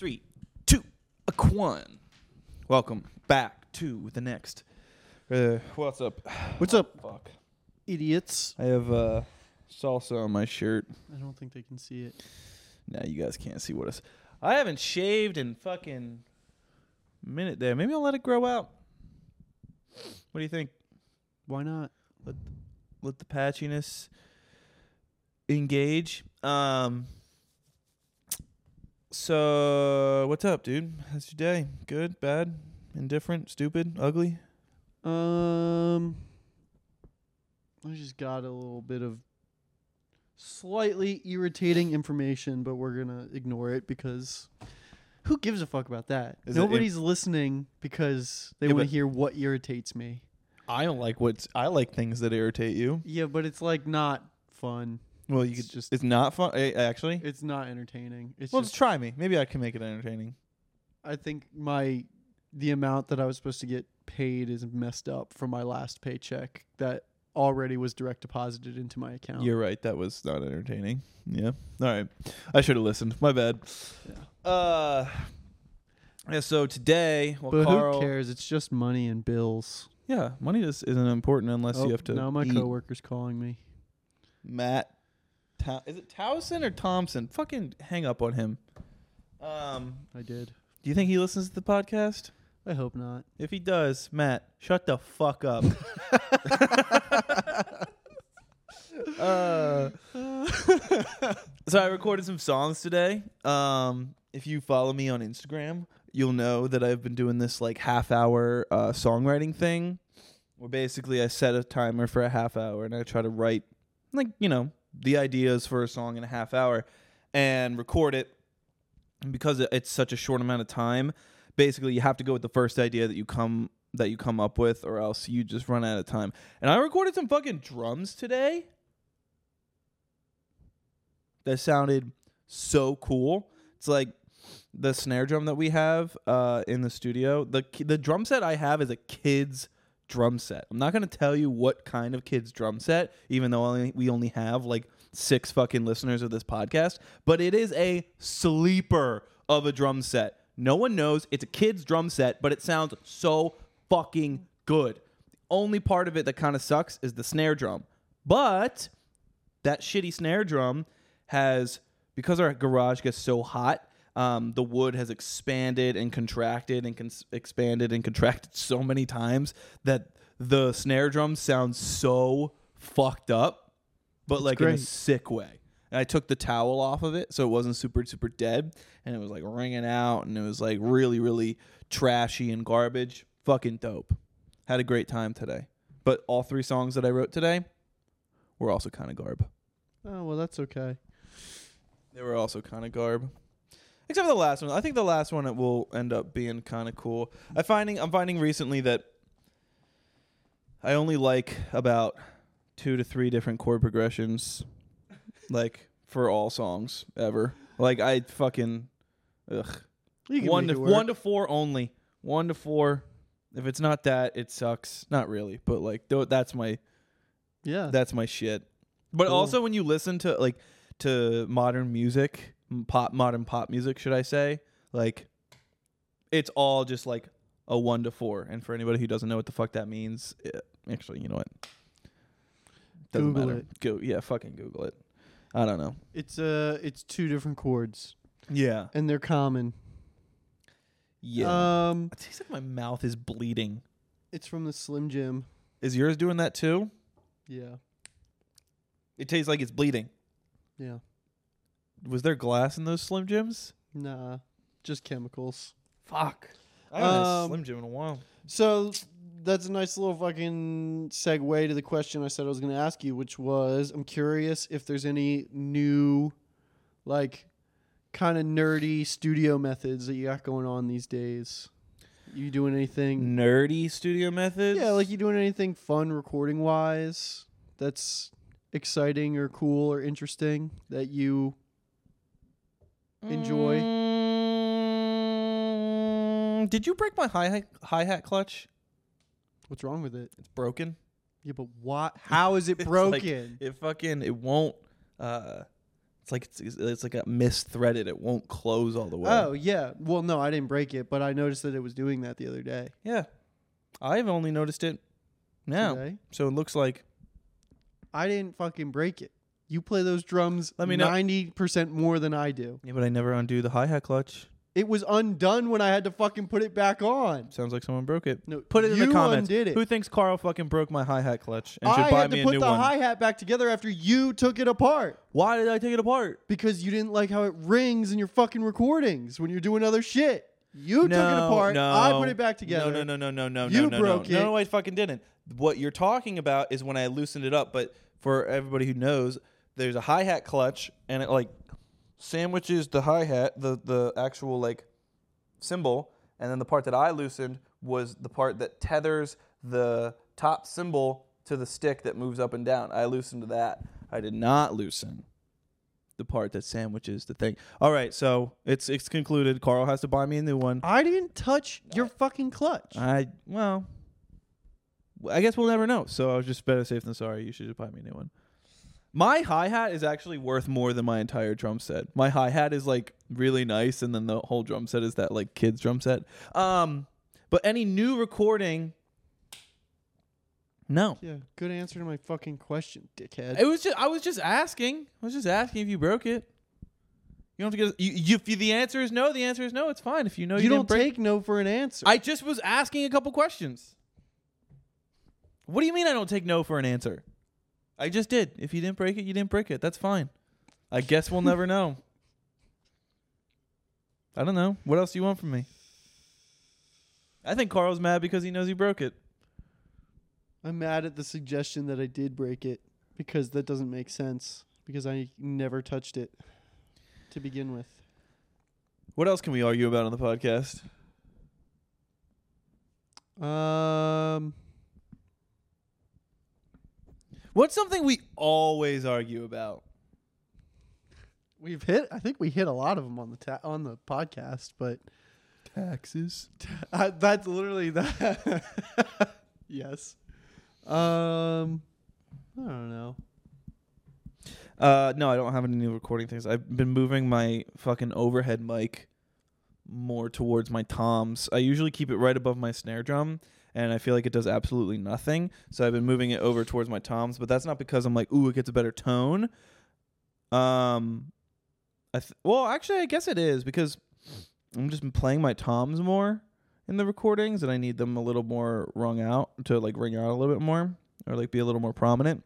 three, two, a quan. Welcome back to the next. Uh, what's up? What's up, Fuck. idiots? I have uh, salsa on my shirt. I don't think they can see it. Now you guys can't see what it's. I haven't shaved in fucking minute there. Maybe I'll let it grow out. What do you think? Why not? Let Let the patchiness engage. Um. So what's up, dude? How's your day? Good, bad, indifferent, stupid, ugly? Um, I just got a little bit of slightly irritating information, but we're gonna ignore it because who gives a fuck about that? Is it- Nobody's listening because they Yeah, want but- to hear what irritates me. I don't like what's. I like things that irritate you. Yeah, but it's like not fun. Well, you could just-. It's not fun. eh, Actually. It's not entertaining. It's well, just just try me. Maybe I can make it entertaining. I think my the amount that I was supposed to get paid is messed up from my last paycheck that already was direct deposited into my account. You're right. That was not entertaining. Yeah. All right. I should have listened. My bad. Yeah. Uh. Yeah. So today, well, but Karl. who cares? It's just money and bills. Yeah, money just isn't important unless Oh, you have to. now my eat. coworker's calling me. Matt, Ta- is it Towson or Thompson? Fucking hang up on him. Um, I did. do you think he listens to the podcast? I hope not. If he does, Matt, shut the fuck up. uh, so I recorded some songs today. Um, if you follow me on Instagram, you'll know that I've been doing this like half hour uh, songwriting thing, where basically I set a timer for a half hour and I try to write like you know the ideas for a song in a half hour and record it. And because it's such a short amount of time, basically you have to go with the first idea that you come that you come up with, or else you just run out of time. And I recorded some fucking drums today that sounded so cool. It's like the snare drum that we have uh, in the studio. The the drum set I have is a kid's drum set. I'm not gonna tell you what kind of kid's drum set, even though only, we only have like six fucking listeners of this podcast. But it is a sleeper of a drum set. No one knows it's a kid's drum set, but it sounds so fucking good. The only part of it that kind of sucks is the snare drum, but that shitty snare drum has because our garage gets so hot um, the wood has expanded and contracted and cons- expanded and contracted so many times that the snare drum sounds so fucked up but like in a sick way. And i took the towel off of it so it wasn't super super dead and it was like ringing out and it was like really really trashy and garbage. Fucking dope. Had a great time today. But all three songs that i wrote today were also kind of garb. Oh well, that's okay. they were also kind of garb. Except for the last one. I think the last one it will end up being kind of cool. I finding I'm finding recently that I only like about 2 to 3 different chord progressions like for all songs ever. Like I fucking ugh. One to one to 4 only. 1 to 4. If it's not that, it sucks. Not really, but like tho- that's my yeah. that's my shit. But Cool. also when you listen to like to modern music, pop modern pop music, should I say? Like it's all just like a 1 to 4. And for anybody who doesn't know what the fuck that means, eh, actually, you know what? Doesn't Google matter. it. Go yeah, fucking Google it. I don't know. it's uh, it's two different chords, Yeah. and they're common. Yeah. Um, it tastes like my mouth is bleeding. it's from the Slim Jim. Is yours doing that too? Yeah. It tastes like it's bleeding. Yeah. Was there glass in those Slim Jims? Nah, just chemicals. Fuck. I haven't had a Um, Slim Jim in a while. So that's a nice little fucking segue to the question I said I was going to ask you, which was I'm curious if there's any new, like, kind of nerdy studio methods that you got going on these days. You doing anything? Nerdy studio methods? Yeah, like you doing anything fun recording wise that's exciting or cool or interesting that you enjoy? Mm, did you break my hi hi hat clutch? What's wrong with it? It's broken. Yeah, but what? How is it It's like- broken? It fucking it won't uh It's like it's, it's like a misthreaded. It won't close all the way. Oh yeah. Well, no, I didn't break it, but I noticed that it was doing that the other day. yeah. I've only noticed it now. today. So it looks like I didn't fucking break it. You play those drums Let me know. ninety percent more than I do. yeah, but I never undo the hi hat clutch. It was undone when I had to fucking put it back on. Sounds like someone broke it. No, Put it in you the comments. Undid it. Who thinks Karl fucking broke my hi hat clutch and should I buy had me to a put new the one? hi hat back together after you took it apart Why did I take it apart? because you didn't like how it rings in your fucking recordings when you're doing other shit. You took it No, apart. no. I put it back together. No, no, no, no, no, no, You no, broke no. it. No, I fucking didn't. What you're talking about is when I loosened it up. But for everybody who knows, there's a hi hat clutch, and it like sandwiches the hi hat, the the actual like cymbal, and then the part that I loosened was the part that tethers the top cymbal to the stick that moves up and down. I loosened that. I did not loosen the part that sandwiches the thing. All right, so it's it's concluded. Karl has to buy me a new one. I didn't touch your fucking clutch. I well, I guess we'll never know. So I was just better safe than sorry. You should just buy me a new one. My hi hat is actually worth more than my entire drum set. My hi hat is like really nice, and then the whole drum set is that like kids drum set. Um, but any new recording, no. yeah, good answer to my fucking question, dickhead. It was just I was just asking. I was just asking if you broke it. You don't have to get. You, you, if you, the answer is no, the answer is no. It's fine. If you know you, you don't break, take no for an answer. I just was asking a couple questions. What do you mean I don't take no for an answer? I just did. If you didn't break it, you didn't break it. That's fine. I guess we'll never know. I don't know. What else do you want from me? I think Karl's mad because he knows he broke it. I'm mad at the suggestion that I did break it because that doesn't make sense because I never touched it to begin with. What else can we argue about on the podcast? Um, What's something we always argue about? we've hit. I think we hit a lot of them on the ta- on the podcast, but Taxes. uh, that's literally that. yes. Um, I don't know. Uh, no, I don't have any new recording things. I've been moving my fucking overhead mic more towards my toms. I usually keep it right above my snare drum, and I feel like it does absolutely nothing. So I've been moving it over towards my toms, but that's not because I'm like, ooh, it gets a better tone. Um, I th- well, actually, I guess it is because I'm just playing my toms more in the recordings, and I need them a little more rung out to like ring out a little bit more or like be a little more prominent.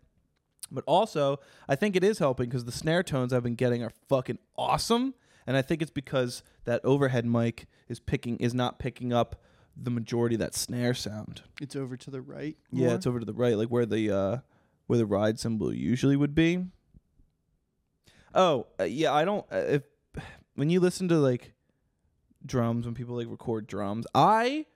But also, I think it is helping because the snare tones I've been getting are fucking awesome, and I think it's because that overhead mic is picking is not picking up the majority of that snare sound. It's over to the right. Yeah, more. it's over to the right, like where the uh where the ride cymbal usually would be. Oh, uh, yeah, I don't uh, if when you listen to like drums when people like record drums, I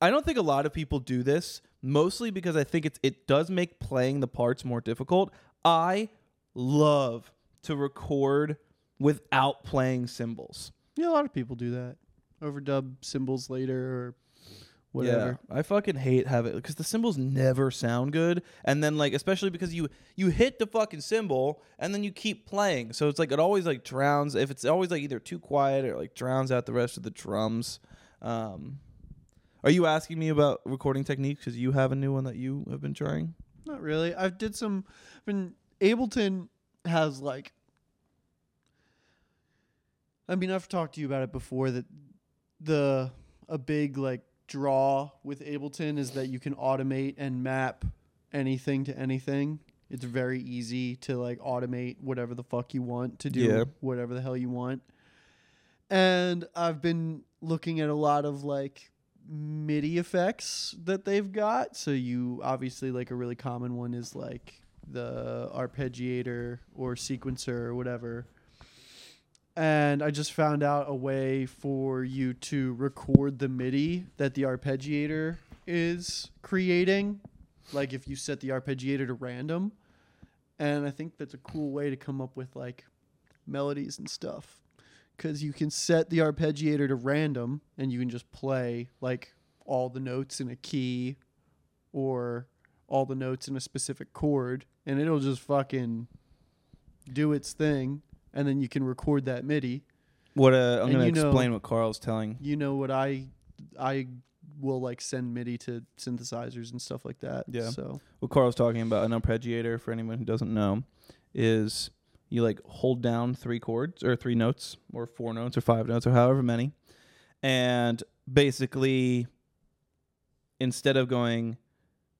I don't think a lot of people do this, mostly because I think it's it does make playing the parts more difficult. I love to record without playing cymbals. Yeah, a lot of people do that. Overdub symbols later or whatever. Yeah, I fucking hate having because the cymbals never sound good, and then like especially because you you hit the fucking cymbal and then you keep playing, so it's like it always like drowns. If it's always like either too quiet or like drowns out the rest of the drums. Um, are you asking me about recording techniques because you have a new one that you have been trying? Not really. I've did some. I mean, Ableton has like. I mean, I've talked to you about it before. That the a big like draw with Ableton is that you can automate and map anything to anything. It's very easy to like automate whatever the fuck you want to do Yeah. whatever the hell you want. And I've been looking at a lot of like MIDI effects that they've got. So you obviously like a really common one is like the arpeggiator or sequencer or whatever. And I just found out a way for you to record the MIDI that the arpeggiator is creating. Like if you set the arpeggiator to random. And I think that's a cool way to come up with like melodies and stuff because you can set the arpeggiator to random and you can just play like all the notes in a key or all the notes in a specific chord and it'll just fucking do its thing, and then you can record that MIDI. What uh, I'm gonna you know- explain what Karl's telling. You know what I I will like send MIDI to synthesizers and stuff like that. Yeah. So What Karl's talking about an arpeggiator for anyone who doesn't know is you like hold down three chords or three notes or four notes or five notes or however many, and basically instead of going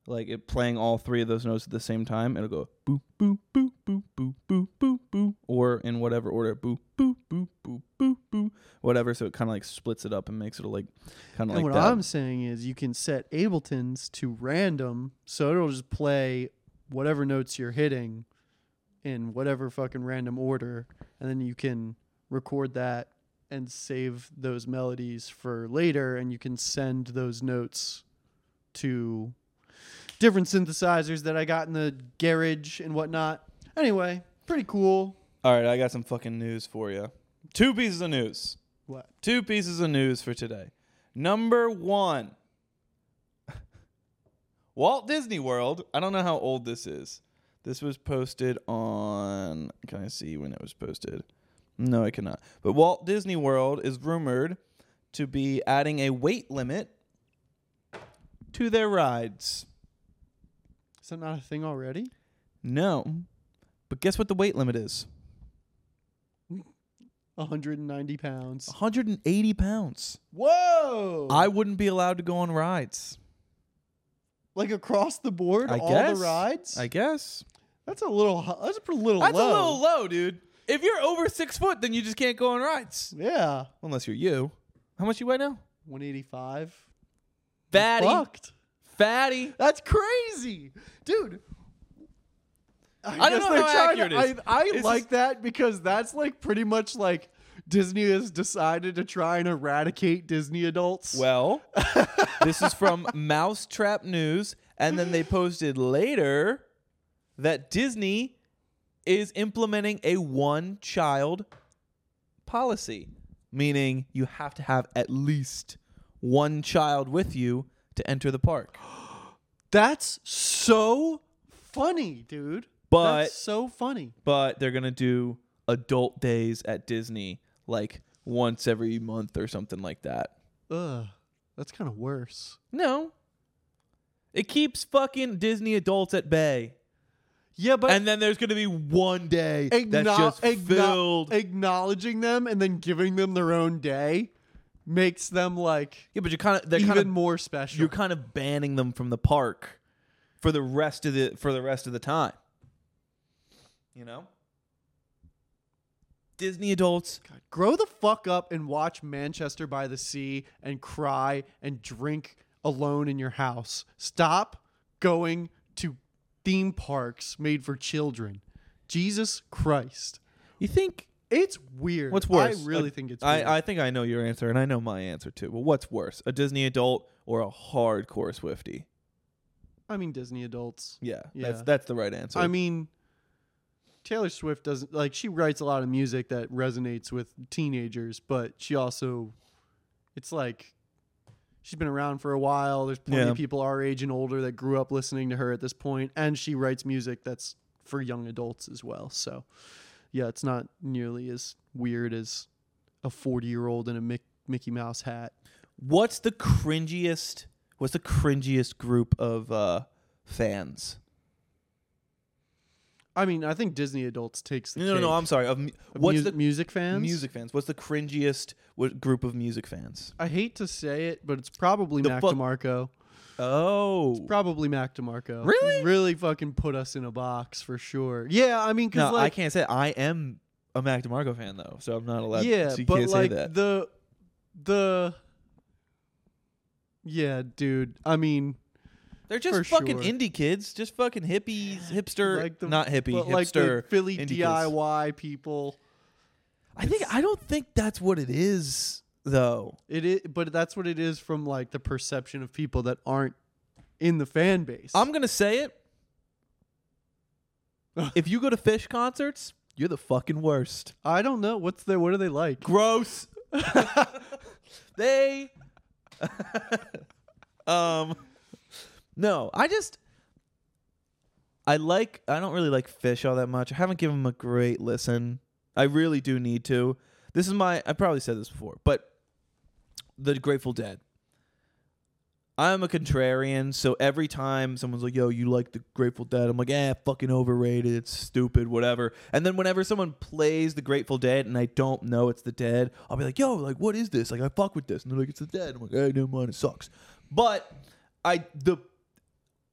like it playing all three of those notes at the same time, it'll go boo boo boo boo boo boo boo boo or in whatever order boo boo boo boo boo boo whatever. So it kind of like splits it up and makes it like kind of and like what that. I'm saying is you can set Abletons to random, so it'll just play whatever notes you're hitting in whatever fucking random order, and then you can record that and save those melodies for later, and you can send those notes to different synthesizers that I got in the garage and whatnot. Anyway, pretty cool. All right, I got some fucking news for you. Two pieces of news. What? Two pieces of news for today. Number one Walt Disney World. I don't know how old this is. This was posted on. Can I see when it was posted? No, I cannot. But Walt Disney World is rumored to be adding a weight limit to their rides. Is that not a thing already? No. But guess what the weight limit is? 190 pounds. 180 pounds. Whoa! I wouldn't be allowed to go on rides. like across the board, I all guess. the rides. I guess. that's a little. That's a little That's low. a little low, dude. If you're over six foot, then you just can't go on rides. Yeah, Unless you're you. How much you weigh now? 185. Fatty. Fucked. Fatty. That's crazy, dude. I don't know how accurate to- it is. I, I like just- that because that's like pretty much like Disney has decided to try and eradicate Disney adults. Well, this is from Mousetrap News. And then they posted later that Disney is implementing a one child policy, meaning you have to have at least one child with you to enter the park. that's so funny, dude. But that's so funny. but they're gonna do adult days at Disney like once every month or something like that. Ugh, that's kind of worse. No. It keeps fucking Disney adults at bay. Yeah, but and then there's gonna be one day that's just filled. acknowledging them and then giving them their own day makes them like yeah, but you're kind of they're even kind of more special. you're kind of banning them from the park for the rest of the for the rest of the time. You know? Disney adults Grow the fuck up and watch Manchester by the Sea and cry and drink alone in your house. Stop going to theme parks made for children. Jesus Christ. You think It's weird. What's worse? I really A- think it's weird. I, I think I know your answer and I know my answer too. But what's worse? A Disney adult or a hardcore Swifty? I mean Disney adults. Yeah, Yeah. that's that's the right answer. I mean, Taylor Swift doesn't like she writes a lot of music that resonates with teenagers, but she also, it's like, she's been around for a while. There's plenty Yeah. of people our age and older that grew up listening to her at this point, and she writes music that's for young adults as well. So, yeah, it's not nearly as weird as a 40 year old in a Mick, Mickey Mouse hat. what's the cringiest? What's the cringiest group of uh, fans? I mean, I think Disney adults takes the No, no, no. I'm sorry. Of mu- what's the music fans? music fans? What's the cringiest what group of music fans? I hate to say it, but it's probably The Mac fuck- DeMarco. Oh, Probably Mac DeMarco. Really? Really fucking put us in a box for sure. Yeah, I mean, because no, I can't say I am a Mac DeMarco fan though, so I'm not allowed. yeah, so but like the the yeah, dude. I mean, They're just fucking sure. indie kids, just fucking hippies, hipster, like the not hippie, but like the hipster. Philly indie kids. DIY people. I think I don't think that's what it is though. It is, but that's what it is from like the perception of people that aren't in the fan base. I'm gonna say it. if you go to Phish concerts, you're the fucking worst. I don't know what's their what are they like. Gross. they um no, I just I like. I don't really like Phish all that much. I haven't given them a great listen. I really do need to. This is my. I probably said this before, but the Grateful Dead. I'm a contrarian, so every time someone's like, "Yo, you like the Grateful Dead?" I'm like, "Eh, fucking overrated. It's stupid, whatever." And then whenever someone plays the Grateful Dead and I don't know it's the Dead, I'll be like, "Yo, like, what is this? Like, I fuck with this." And they're like, "It's the Dead." I'm like, "Hey, never mind. It sucks." But I the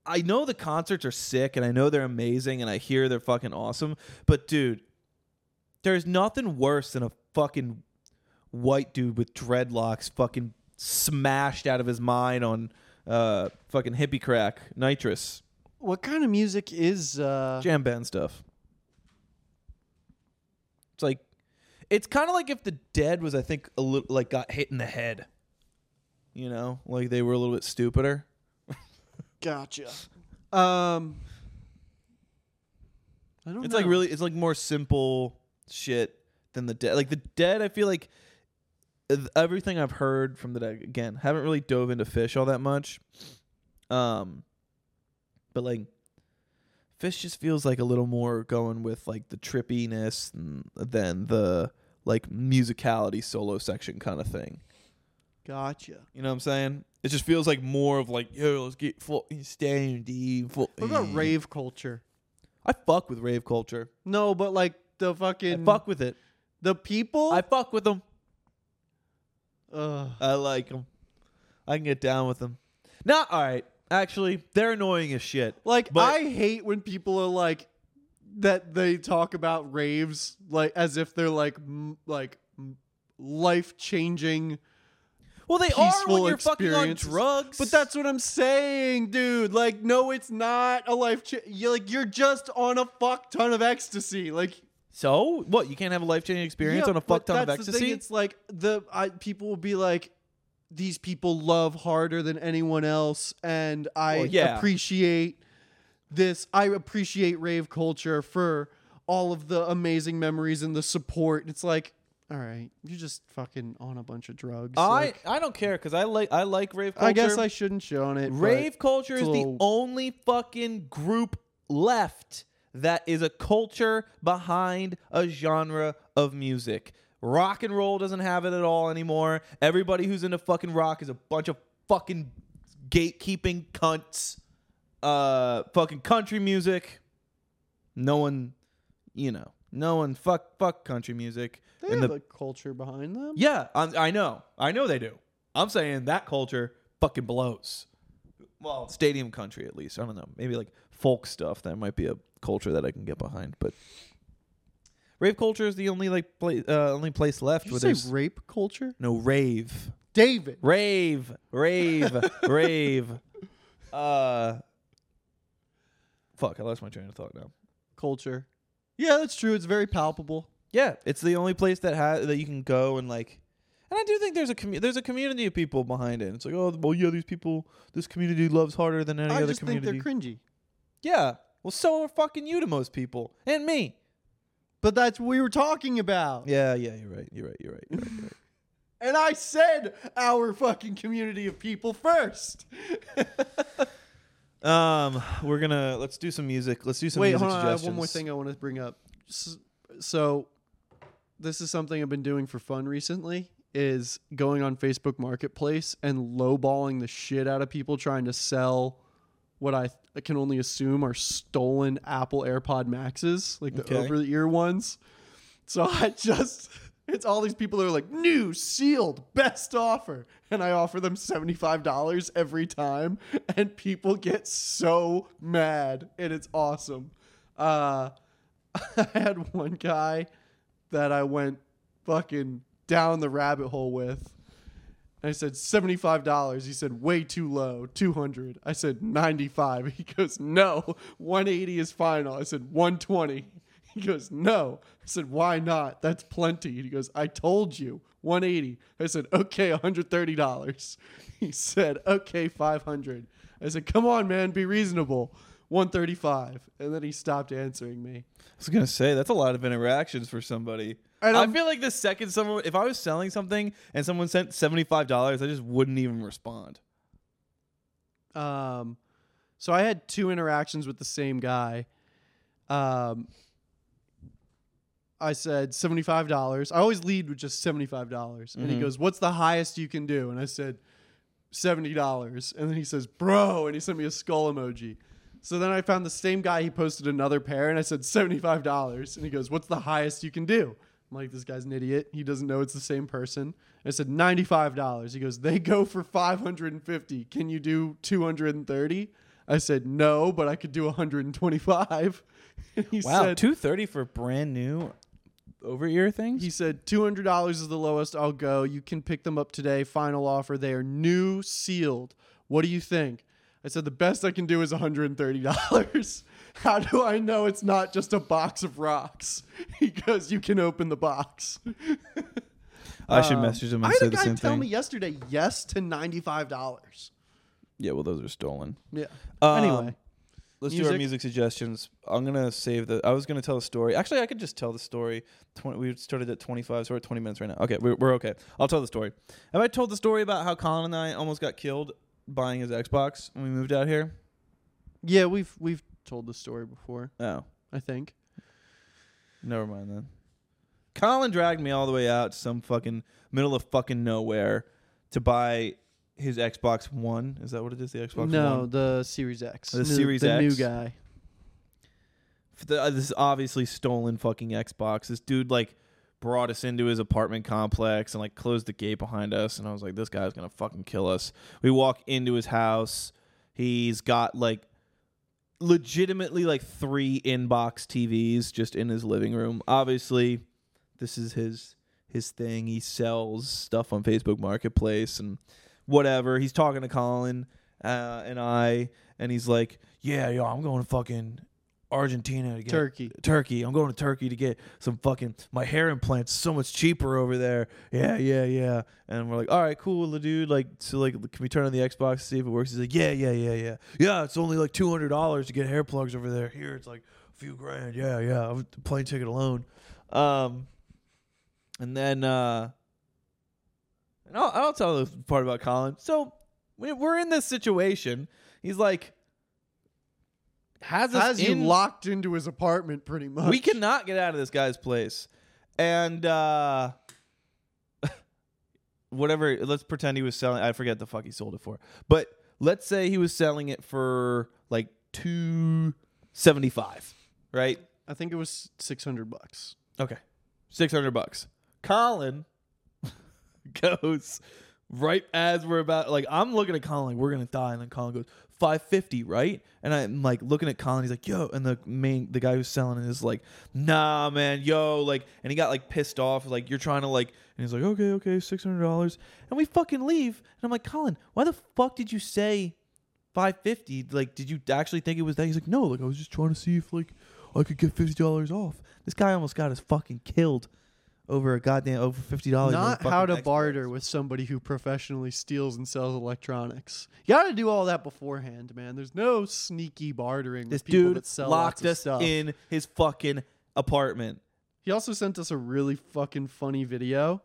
I know the concerts are sick and I know they're amazing and I hear they're fucking awesome. But dude, there's nothing worse than a fucking white dude with dreadlocks fucking smashed out of his mind on uh fucking hippie crack nitrous What kind of music is uh jam band stuff. It's like it's kind of like if the dead was I think a little like got hit in the head. You know, like they were a little bit stupider. Gotcha. Um I don't It's know. like really, it's like more simple shit than the dead. Like the dead, I feel like everything I've heard from the dead. Again, haven't really dove into Phish all that much. Um, but like Phish just feels like a little more going with like the trippiness than the like musicality solo section kind of thing. Gotcha. You know what I'm saying? It just feels like more of like, yo, let's get fucking. Fuck- What about rave culture? I fuck with rave culture. No, but like the fucking I fuck with it. the people. I fuck with them. Ugh. I like them. I can get down with them. Not all right. Actually, they're annoying as shit. Like But- I hate when people are like that they talk about raves like as if they're like m- like life changing. Well, they are when you're fucking on drugs. But that's what I'm saying, dude. Like, no, it's not a life. Cha- you like you're just on a fuck ton of ecstasy. Like, so what? You can't have a life changing experience yeah, on a but fuck ton of that's the thing, ecstasy. It's like the I, people will be like, these people love harder than anyone else, and I Well, yeah. appreciate this. I appreciate rave culture for all of the amazing memories and the support. It's like, all right, you're just fucking on a bunch of drugs. I Like, I don't care because I like I like rave culture. I guess I shouldn't show on it. but- rave culture it's is a the little- only fucking group left that is a culture behind a genre of music. Rock and roll doesn't have it at all anymore. Everybody who's into fucking rock is a bunch of fucking gatekeeping cunts. Uh, fucking country music. No one, you know, no one fuck fuck country music. They And have the- a culture behind them. yeah, I'm, I know. I know they do. I'm saying that culture fucking blows. Well, stadium country at least. I don't know. Maybe like folk stuff. That might be a culture that I can get behind. But rave culture is the only like pla- uh, only place left Did where you there's say rape culture? no rave, David. rave, rave, rave. Uh, fuck. I lost my train of thought now. Culture. Yeah, that's true. It's very palpable. Yeah, it's the only place that has that you can go and like. And I do think there's a commu- there's a community of people behind it. It's like, oh, well, yeah, these people, this community loves harder than any I other just think community. they're cringy. Yeah, well, so are fucking you to most people and me. But that's what we were talking about. Yeah, yeah, you're right. You're right. You're right. You're right. You're right. And I said our fucking community of people first. um, we're gonna let's do some music. Let's do some Wait, music hold on. I have one more thing I want to bring up. So, this is something I've been doing for fun recently. Is going on Facebook Marketplace and lowballing the shit out of people trying to sell what I, I can only assume are stolen Apple AirPod Maxes, like the Okay. over the ear ones. So I just it's all these people that are like new sealed best offer and I offer them $75 every time and people get so mad and it's awesome. Uh I had one guy that I went fucking down the rabbit hole with. I said $75. He said way too low, 200. I said 95. He goes, "No, 180 is final." I said 120. He goes, "No." I said, "Why not? That's plenty." He goes, "I told you, 180." I said, "Okay, $130." He said, "Okay, 500." I said, "Come on, man, be reasonable." 135. And then he stopped answering me. I was gonna say that's a lot of interactions for somebody. And I I'm- feel like the second someone, if I was selling something and someone sent seventy five dollars, I just wouldn't even respond. Um, So I had two interactions with the same guy. Um, I said seventy-five dollars. I always lead with just seventy-five dollars, and he Mhm. goes, "What's the highest you can do?" And I said seventy dollars, and then he says, "Bro," and he sent me a skull emoji. So then I found the same guy. He posted another pair, and I said seventy-five dollars, and he goes, "What's the highest you can do?" I'm like, this guy's an idiot. He doesn't know it's the same person. I said $95. He goes, they go for 550. Can you do 230? I said, no, but I could do 125. He wow, said, 230 for brand new over ear things? He said, $200 is the lowest I'll go. You can pick them up today. Final offer. They are new sealed. What do you think? I said, the best I can do is $130. How do I know it's not just a box of rocks? He goes, you can open the box. I should Um, message him I and had say a the guy same tell thing. me yesterday yes to ninety five dollars. yeah, well, those are stolen. Yeah. Um, anyway, Let's do our Music? music suggestions. I'm gonna save the. I was gonna tell a story. Actually, I could just tell the story. 20, we started at 25, so we're at 20 minutes right now. Okay, we're, we're okay. I'll tell the story. Have I told the story about how Colin and I almost got killed buying his Xbox when we moved out here? yeah, we've we've told the story before. Oh, I think. never mind then. Colin dragged me all the way out to some fucking middle of fucking nowhere to buy his Xbox One. Is that what it is? The Xbox One? no, One. the Series X. The New- Series the X? new guy. The- uh, this obviously stolen fucking Xbox. This dude like brought us into his apartment complex and like closed the gate behind us and I was like this guy's going to fucking kill us. We walk into his house. He's got like legitimately like 3 inbox TVs just in his living room. Obviously, this is his his thing. He sells stuff on Facebook Marketplace and whatever. He's talking to Colin uh, and I and he's like, "Yeah, yo, I'm going to fucking Argentina to get Turkey. Turkey. I'm going to Turkey to get some fucking my hair implants so much cheaper over there. Yeah, yeah, yeah. And we're like, all right, cool, the dude. Like, so like, can we turn on the Xbox to see if it works? He's like, yeah, yeah, yeah, yeah, yeah. It's only like two hundred dollars to get hair plugs over there. Here, it's like a few grand. Yeah, yeah. Plane ticket alone. Um, and then uh, and I'll, I'll tell the part about Colin. So we're in this situation. He's like. Has, us Has you in, locked into his apartment pretty much. we cannot get out of this guy's place. And uh whatever let's pretend he was selling I forget the fuck he sold it for. But let's say he was selling it for like 275, right? I think it was six hundred bucks. Okay. 600 bucks. Colin goes right as we're about like I'm looking at Colin like we're going to die and then Colin goes 550, right? And I'm like looking at Colin he's like, "Yo." And the main the guy who's selling it is like, "Nah, man, yo." Like and he got like pissed off like you're trying to like and he's like, "Okay, okay, $600." And we fucking leave. And I'm like, "Colin, why the fuck did you say 550 like did you actually think it was that he's like no like i was just trying to see if like i could get $50 off this guy almost got us fucking killed over a goddamn over $50 Not how to fucking barter with somebody who professionally steals and sells electronics. You got to do all that beforehand, man. There's no sneaky bartering. this with people dude that sell locked us stuff. in his fucking apartment He also sent us a really fucking funny video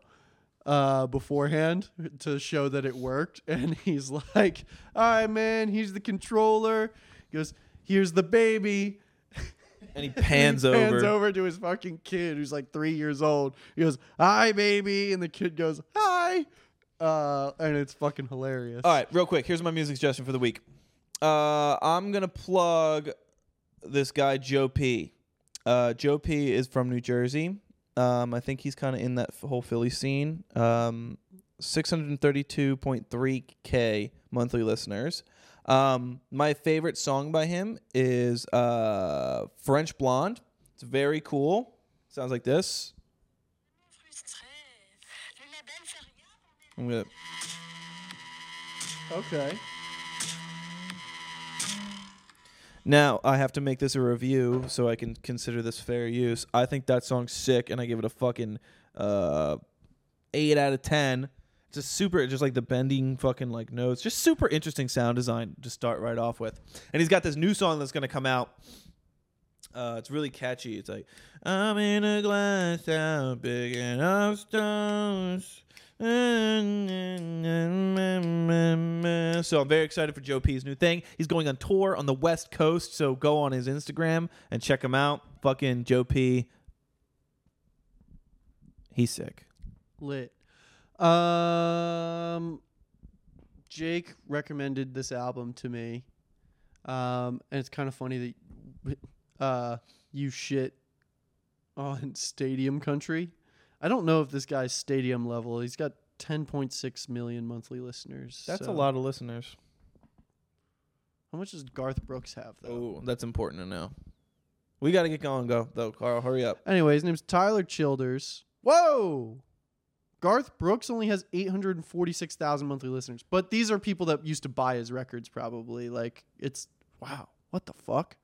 uh, beforehand to show that it worked. And he's like, all right, man, here's the controller. He goes, here's the baby. and he pans he over pans over to his fucking kid who's like three years old. He goes, hi, baby. And the kid goes, hi. Uh, and it's fucking hilarious. all right real quick here's my music suggestion for the week uh i'm gonna plug this guy joe p uh joe p is from new jersey um i think he's kind of in that f- whole philly scene um 632.3k monthly listeners um my favorite song by him is uh french blonde it's very cool sounds like this i'm gonna Okay. Now I have to make this a review so I can consider this fair use. I think that song's sick, and I give it a fucking uh, eight out of ten. It's just super, just like the bending fucking like notes, just super interesting sound design to start right off with. And he's got this new song that's gonna come out. Uh, it's really catchy. It's like I'm in a glass house, picking up stones. So I'm very excited for Joe P's new thing. He's going on tour on the West Coast. So go on his Instagram and check him out. Fucking Joe P. He's sick. Lit. Um, Jake recommended this album to me, um, and it's kind of funny that uh, you shit on Stadium Country. I don't know if this guy's stadium level. He's got 10.6 million monthly listeners. That's so- a lot of listeners. How much does Garth Brooks have though? Oh, that's important to know. We got to get going, go though, Karl. Hurry up. Anyway, his name's Tyler Childers. Whoa! Garth Brooks only has 846,000 monthly listeners. But these are people that used to buy his records probably. Like, it's, wow, what the fuck?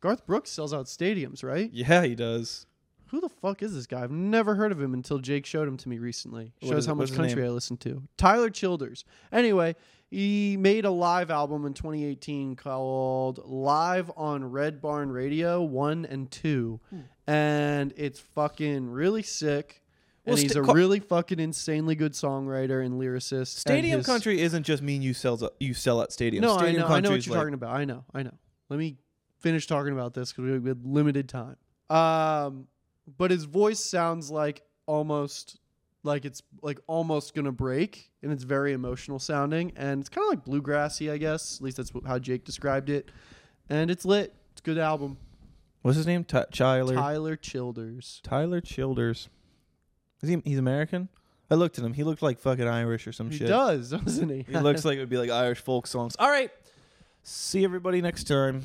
Garth Brooks sells out stadiums, right? Yeah, he does. Who the fuck is this guy? I've never heard of him until Jake showed him to me recently. What Shows is- how much country name? I listen to. Tyler Childers. Anyway, he made a live album in 2018 called Live on Red Barn Radio 1 and 2. Hmm. And it's fucking really sick. Well, and he's sta- a really fucking insanely good songwriter and lyricist. and Stadium his- country isn't just mean you sell you sell at stadiums. No, I Stadium know, I know what you're like- talking about. I know, I know. Let me finish talking about this because we have limited time. Um, but his voice sounds like almost like it's like almost gonna break, and it's very emotional sounding, and it's kind of like bluegrassy, I guess. At least that's how Jake described it. And it's lit. It's a good album. What's his name? Ty- Tyler. Tyler Childers. Tyler Childers. Is he? He's American. I looked at him. He looked like fucking Irish or some He shit. He does, doesn't he? He looks like it would be like Irish folk songs. All right. See everybody next time.